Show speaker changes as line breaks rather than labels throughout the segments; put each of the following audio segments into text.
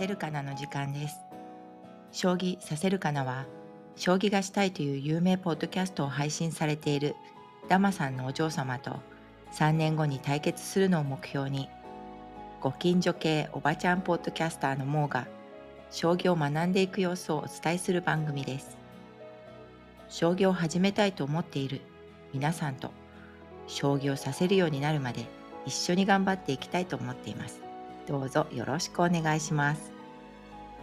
せるかなの時間です。将棋させるかなは将棋がしたいという有名ポッドキャストを配信されているダマさんのお嬢様と3年後に対決するのを目標にご近所系おばちゃんポッドキャスターのモーが将棋を学んでいく様子をお伝えする番組です。将棋を始めたいと思っている皆さんと将棋をさせるようになるまで一緒に頑張っていきたいと思っています。どうぞよろしくお願いします。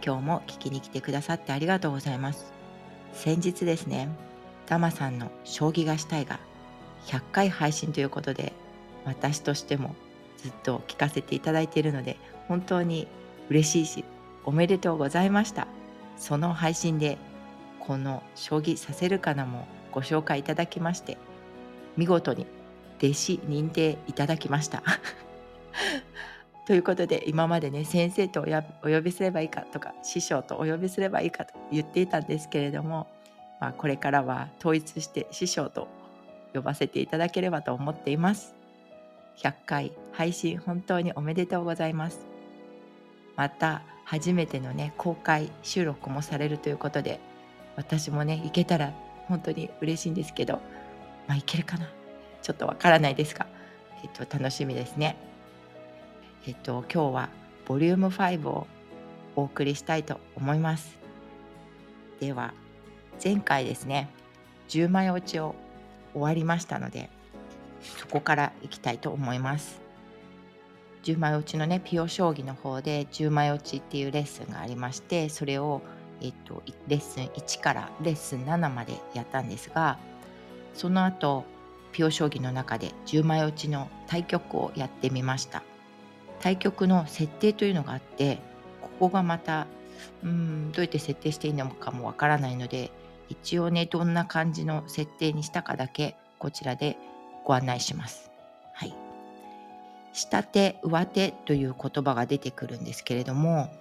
今日も聞きに来てくださってありがとうございます。先日ですねダマさんの将棋がしたいが100回配信ということで私としてもずっと聞かせていただいているので本当に嬉しいしおめでとうございました。その配信でこの将棋させるかなもご紹介いただきまして見事に弟子認定いただきました。ということで今までね先生とお呼びすればいいかとか師匠とお呼びすればいいかと言っていたんですけれども、まあ、これからは統一して師匠と呼ばせていただければと思っています。100回配信本当におめでとうございます。また初めてのね公開収録もされるということで私もね行けたら本当に嬉しいんですけどまあいけるかな？ちょっとわからないですが、えっと、楽しみですね。えっと、今日はボリューム5をお送りしたいと思います。では前回ですね10枚落ちを終わりましたのでそこからいきたいと思います。10枚落ちのねピオ将棋の方で10枚落ちっていうレッスンがありましてそれを、えっと、レッスン1からレッスン7までやったんですがその後ピオ将棋の中で10枚落ちの対局をやってみました。対局の設定というのがあってここがまたうんどうやって設定していいのかもわからないので一応ねどんな感じの設定にしたかだけこちらでご案内します。はい、下手上手という言葉が出てくるんですけれども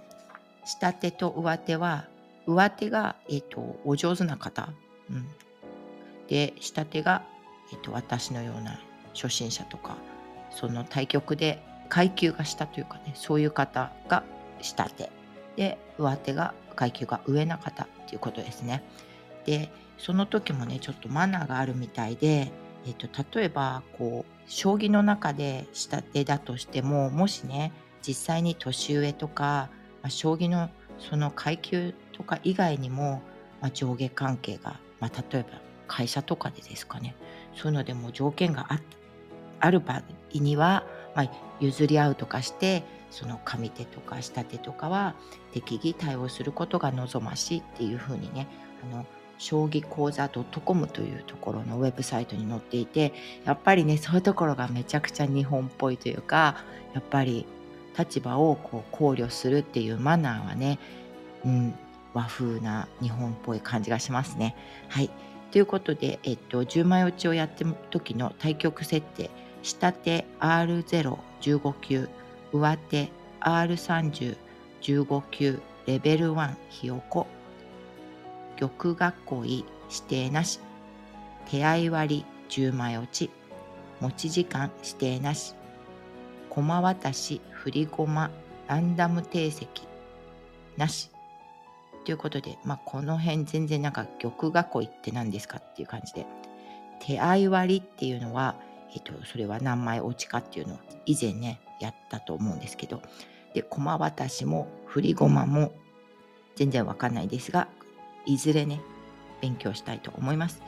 下手と上手は上手が、えーと、お上手な方、うん、で下手が、えーと私のような初心者とかその対局で階級が下というかねそういう方が下手で上手が階級が上な方っていうことですね。でその時もねちょっとマナーがあるみたいで、えっと、例えばこう将棋の中で下手だとしてももしね実際に年上とか、まあ、将棋のその階級とか以外にも、まあ、上下関係が、まあ、例えば会社とかでですかねそういうのでも条件があある場合にはまあ、譲り合うとかしてその上手とか下手とかは適宜対応することが望ましいっていうふうにねあの将棋講座 .com というところのウェブサイトに載っていてやっぱりねそういうところがめちゃくちゃ日本っぽいというかやっぱり立場をこう考慮するっていうマナーはね、うん、和風な日本っぽい感じがしますね。はいということで、えっと、10枚落ちをやってる時の対局設定下手 R015 級上手 R3015 級レベル1ひよこ。玉囲い指定なし。手合割り10枚落ち。持ち時間指定なし。駒渡し振り駒ランダム定石なし。ということで、まあ、この辺全然なんか玉囲いって何ですかっていう感じで。手合割りっていうのはえっと、それは何枚落ちかっていうのを以前ねやったと思うんですけどで駒渡しも振り駒も全然わかんないですがいずれね勉強したいと思います。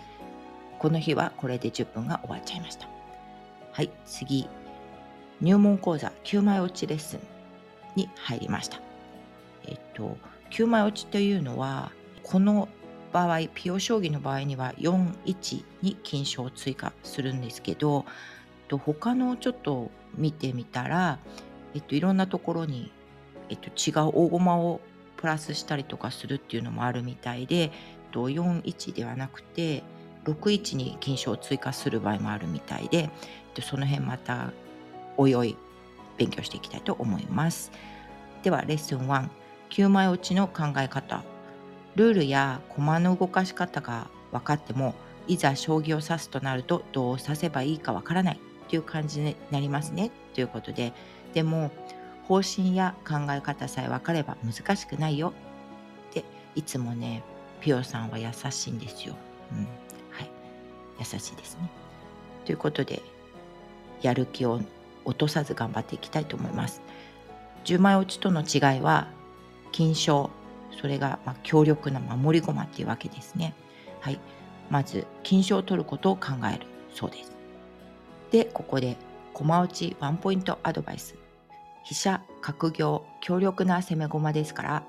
この日はこれで10分が終わっちゃいました。はい次。入門講座9枚落ちレッスンに入りました。えっと9枚落ちというのはこの場合ピオ将棋の場合には41に金賞を追加するんですけど他のちょっと見てみたら、えっと、いろんなところに、えっと、違う大駒をプラスしたりとかするっていうのもあるみたいで、えっと、41ではなくて61に金賞を追加する場合もあるみたいで、えっと、その辺またおいおい勉強していきたいと思います。ではレッスン19枚落ちの考え方ルールや駒の動かし方が分かってもいざ将棋を指すとなるとどう指せばいいかわからないっていう感じになりますねということででも方針や考え方さえ分かれば難しくないよっていつもねピオさんは優しいんですよ。うん、はい。優しいですね。ということでやる気を落とさず頑張っていきたいと思います。10枚落ちとの違いは金賞それがま強力な守り駒っていうわけですね。はい。まず金賞を取ることを考えるそうです。でここで駒落ちワンポイントアドバイス。飛車角行強力な攻め駒ですから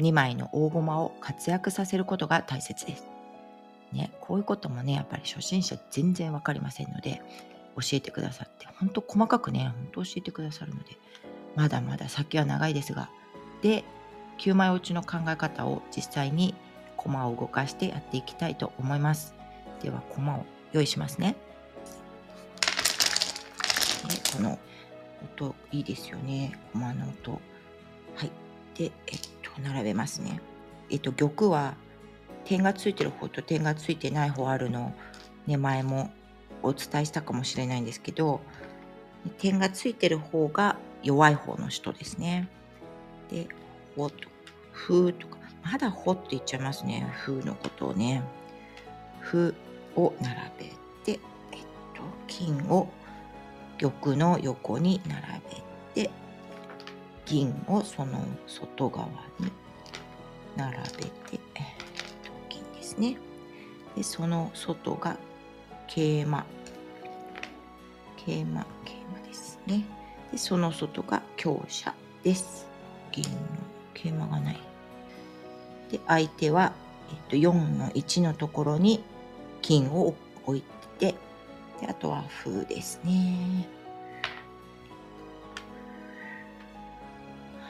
2枚の大駒を活躍させることが大切です。ね、こういうこともねやっぱり初心者全然分かりませんので教えてくださって本当細かくね本当教えてくださるのでまだまだ先は長いですがで9枚落ちの考え方を実際に駒を動かしてやっていきたいと思います。では駒を用意しますね。でこの音いいですよね。駒の音。はい。でえっと並べますね。えっと玉は点がついてる方と点がついてない方あるのね前もお伝えしたかもしれないんですけど点がついてる方が弱い方の人ですね。で、ほと、ふとか、まだほって言っちゃいますね。ふのことをね。ふを並べて、えっと、金を玉の横に並べて、銀をその外側に並べて、えっと、銀ですね。で、その外が桂馬。桂馬、桂馬ですね。でその外が強者です。銀の桂馬がない。で相手は、えっと、4の1のところに金を置いてであとは風ですね。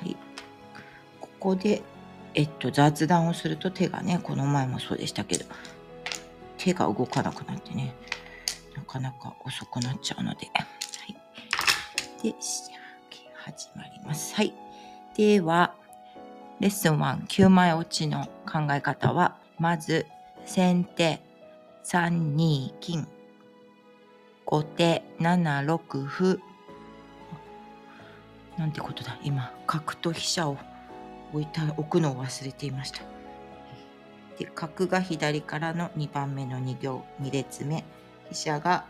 はい。ここで、えっと、雑談をすると手がね、この前もそうでしたけど、手が動かなくなってね、なかなか遅くなっちゃうので。はいで、始まります。はい。では、レッスン1、9枚落ちの考え方は、まず、先手、3、2、金、後手、7、6、歩。なんてことだ。今、角と飛車を置いた、置くのを忘れていました。で、角が左からの2番目の2行、2列目。飛車が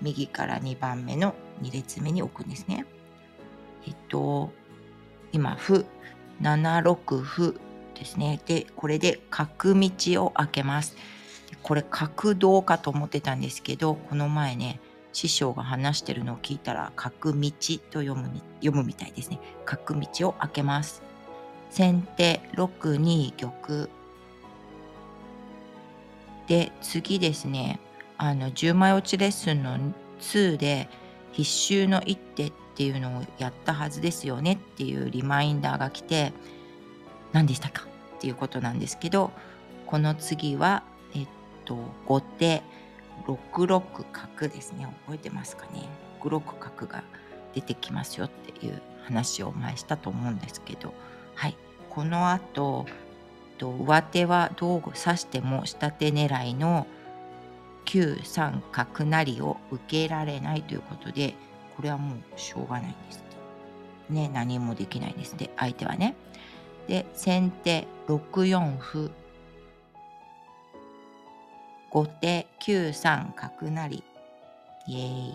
右から2番目の2列目に置くんですね。えっと、今、歩、7六歩ですね。で、これで角道を開けます。これ角道かと思ってたんですけど、この前ね、師匠が話してるのを聞いたら、角道と読む読むみたいですね。角道を開けます。先手6二玉。で、次ですね、あの10枚落ちレッスンの2で必修の一手っていうのをやったはずですよねっていうリマインダーが来て何でしたか？っていうことなんですけどこの次はえっと後手6六角ですね。覚えてますかね？6六角が出てきますよっていう話を前したと思うんですけど。はい。この後上手はどう指しても下手狙いの9三角成を受けられないということでこれはもうしょうがないんですね何もできないです。で相手はね。で先手6四歩。後手9三角成。イエーイ。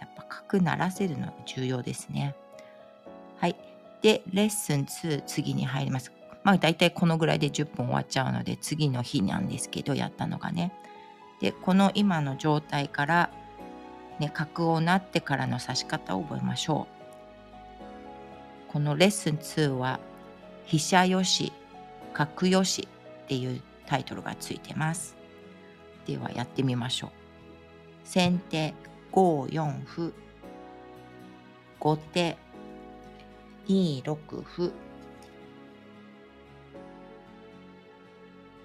やっぱ角ならせるの重要ですね。はい。でレッスン2次に入ります。まあ大体このぐらいで10分終わっちゃうので次の日なんですけどやったのがね。でこの今の状態から、ね、角をなってからの指し方を覚えましょう。このレッスン2は飛車よし角よしっていうタイトルがついてます。ではやってみましょう。先手5四歩後手2六歩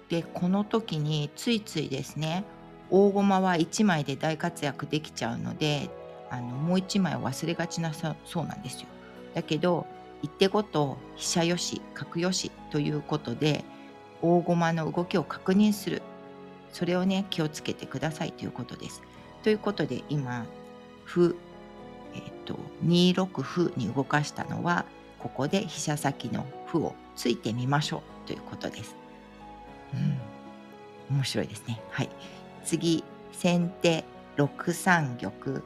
でこの時についついですね大駒は1枚で大活躍できちゃうのであのもう1枚を忘れがちなさそうなんですよ。だけど一手ごと飛車よし角よしということで大駒の動きを確認するそれをね気をつけてくださいということです。ということで今歩えっと、2六歩に動かしたのはここで飛車先の歩をついてみましょうということです。うん、面白いですね。はい。次、先手6三玉。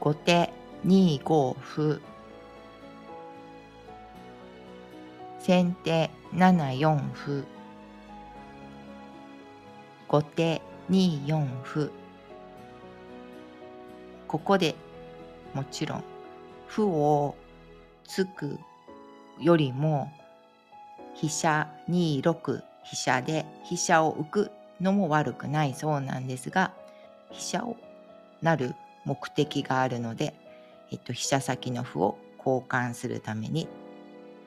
後手2五歩。先手7四歩。後手2四歩。ここでもちろん歩をつくよりも飛車2六飛車で飛車を浮くのも悪くないそうなんですが飛車をなる目的があるので、えっと、飛車先の歩を交換するために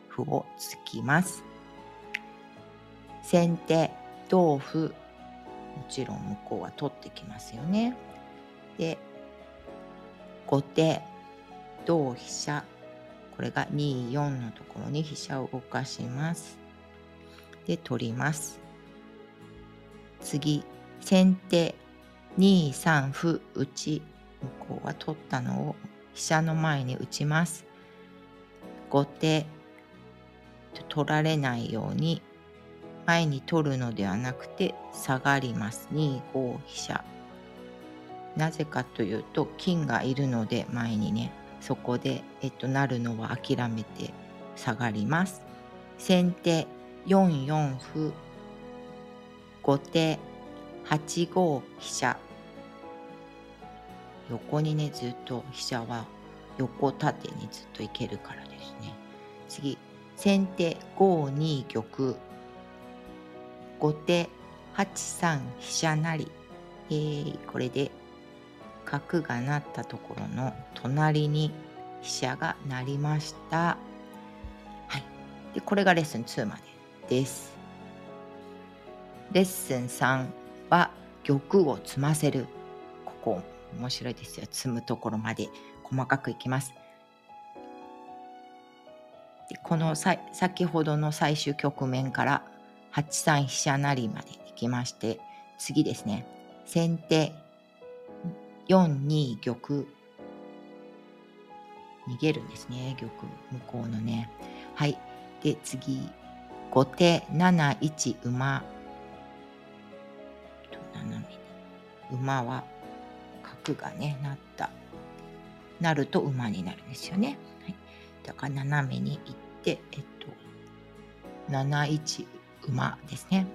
歩を突きます。先手同歩もちろん向こうは取ってきますよね。で後手同飛車これが2、4のところに飛車を動かします。で、取ります。次、先手2、3歩打ち、向こうは取ったのを飛車の前に打ちます。後手、取られないように前に取るのではなくて下がります。2、5飛車。なぜかというと金がいるので前にねそこで、えっと、なるのは諦めて下がります。先手4四歩。後手8五飛車。横にねずっと飛車は横縦にずっといけるからですね。次先手5二玉。後手8三飛車成、えー、これで角がなったところの隣に飛車がなりました。はい。で、これがレッスン2まで。です。レッスン3は玉を積ませる。ここ面白いですよ。積むところまで細かくいきます。でこのさ先ほどの最終局面から8三飛車成までいきまして次ですね先手4二玉逃げるんですね玉向こうのねはいで次後手7一馬斜めに馬は角がねなった。なると馬になるんですよね、はい、だから斜めに行ってえっと7一馬ですね。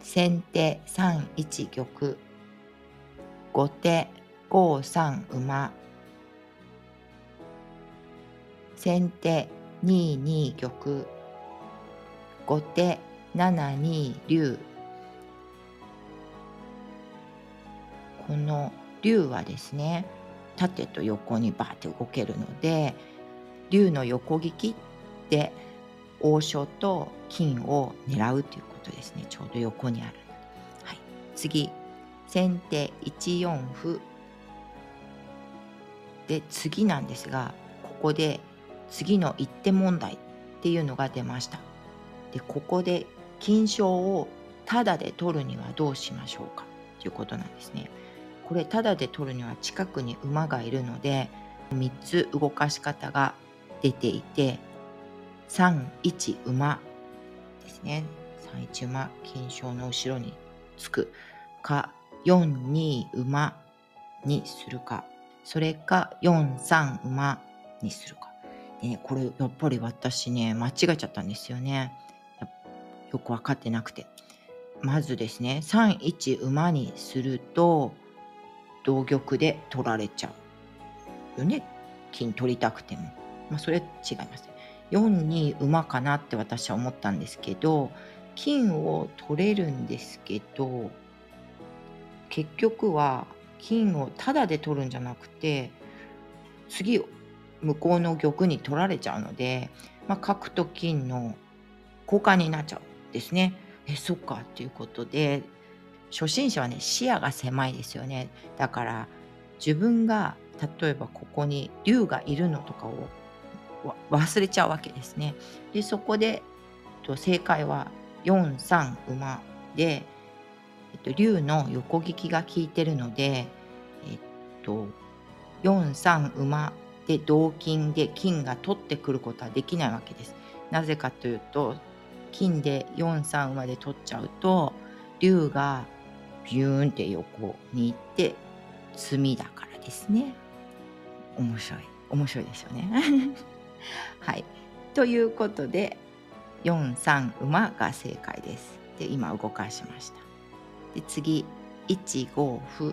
先手3一玉。後手5三馬先手2二玉。後手7二竜。この竜はですね縦と横にバーって動けるので竜の横利きで王将と金を狙うということですね。ちょうど横にある、はい、次。先手1四歩。で次なんですがここで次の一手問題っていうのが出ました。でここで金賞をタダで取るにはどうしましょうかということなんですね。これタダで取るには近くに馬がいるので3つ動かし方が出ていて31馬ですね31馬金賞の後ろにつくか42馬にするかそれか4三馬にするか。ね、これやっぱり私ね、間違えちゃったんですよね。よく分かってなくて。まずですね、3一馬にすると、同玉で取られちゃう。よね？金取りたくても。まあ、それ違います。4に馬かなって私は思ったんですけど、金を取れるんですけど、結局は金をタダで取るんじゃなくて次向こうの玉に取られちゃうので、まあ、角と金の交換になっちゃうですね。えそっかっていうことで初心者はね視野が狭いですよね。だから自分が例えばここに竜がいるのとかを忘れちゃうわけですね。でそこでと正解は4三馬でえっと、竜の横利きが効いてるので、えっと、4三馬で同金で金が取ってくることはできないわけです。なぜかというと金で4三馬で取っちゃうと竜がビューンって横に行って詰みだからですね。面白い面白いですよね。はい。ということで4三馬が正解です。で今動かしました。で次1五歩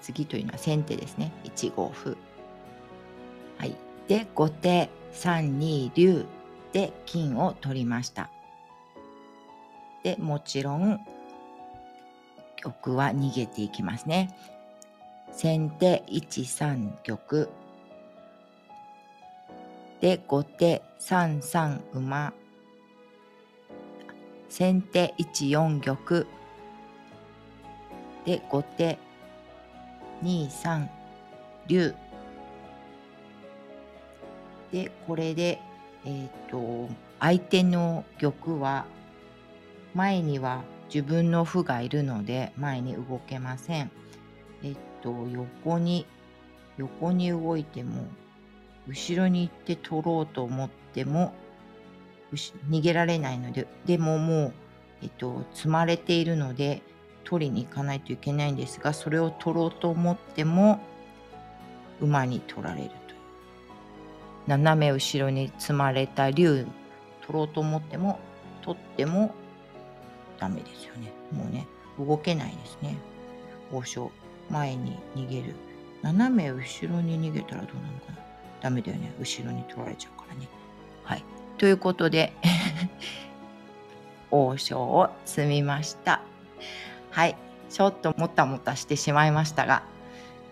次というのは先手ですね1五歩はいで後手3二竜で金を取りました。でもちろん玉は逃げていきますね。先手1三玉。で後手3三馬。先手1四玉。で後手2三竜。でこれでえっ、ー、と相手の玉は前には自分の歩がいるので前に動けません。えっと横に横に動いても後ろに行って取ろうと思っても逃げられないのででももう、えっと、積まれているので取りに行かないといけないんですがそれを取ろうと思っても馬に取られると斜め後ろに積まれた竜取ろうと思っても取ってもダメですよね。もうね動けないですね。王将前に逃げる。斜め後ろに逃げたらどうなのかな。ダメだよね。後ろに取られちゃうからね。はい。ということで 王将を積みました。はい。ちょっともたもたしてしまいましたが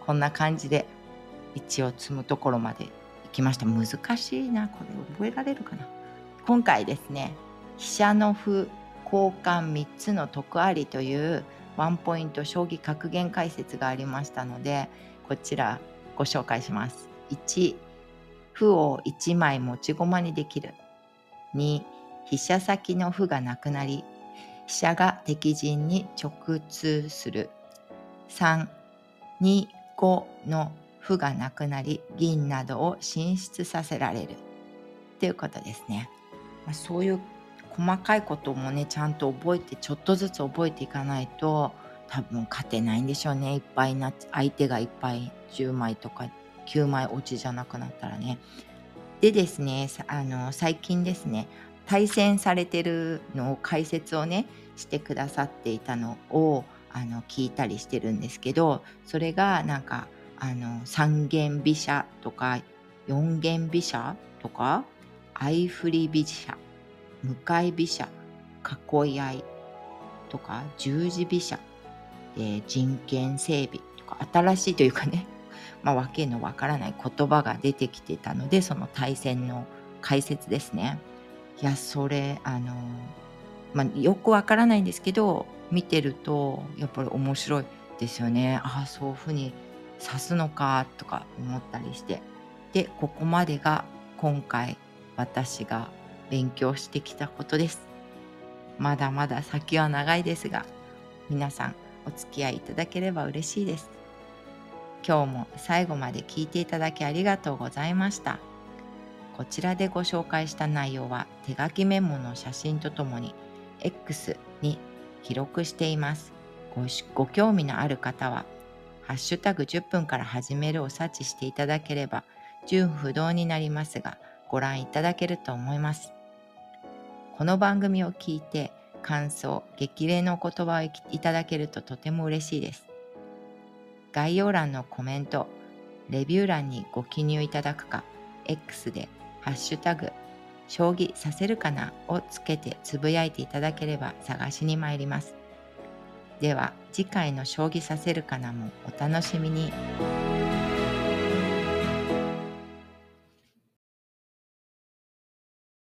こんな感じで一応積むところまできました。難しいな。これ覚えられるかな。今回ですね飛車の歩交換3つの得ありというワンポイント将棋格言解説がありましたのでこちらご紹介します。1歩を1枚持ち駒にできる。2飛車先の歩がなくなり飛車が敵陣に直通する。3、2、5の歩がなくなり銀などを進出させられる。っていうことですね。まあ、そういう細かいこともねちゃんと覚えてちょっとずつ覚えていかないと多分勝てないんでしょうねいっぱいな相手がいっぱい10枚とか9枚落ちじゃなくなったらね。でですねあの最近ですね対戦されてるのを解説をねしてくださっていたのをあの聞いたりしてるんですけどそれがなんかあの三間飛車とか四間飛車とか相振り飛車向かい飛車囲い合いとか十字飛車、え人権整備とか新しいというかね まあ、わけのわからない言葉が出てきてたのでその対戦の解説ですね。いやそれあの、まあ、よくわからないんですけど見てるとやっぱり面白いですよねああそういうふうに指すのかとか思ったりしてでここまでが今回私が勉強してきたことですまだまだ先は長いですが皆さんお付き合いいただければ嬉しいです今日も最後まで聞いていただきありがとうございました。こちらでご紹介した内容は手書きメモの写真とともに X に記録しています。ごご興味のある方は、ハッシュタグ10分から始めるを察知していただければ、純不動になりますが、ご覧いただけると思います。この番組を聞いて、感想、激励の言葉をいただけるととても嬉しいです。概要欄のコメント、レビュー欄にご記入いただくか、X でハッシュタグ、将棋させるかなをつけてつぶやいていただければ探しに参ります。では次回の将棋させるかなもお楽しみに。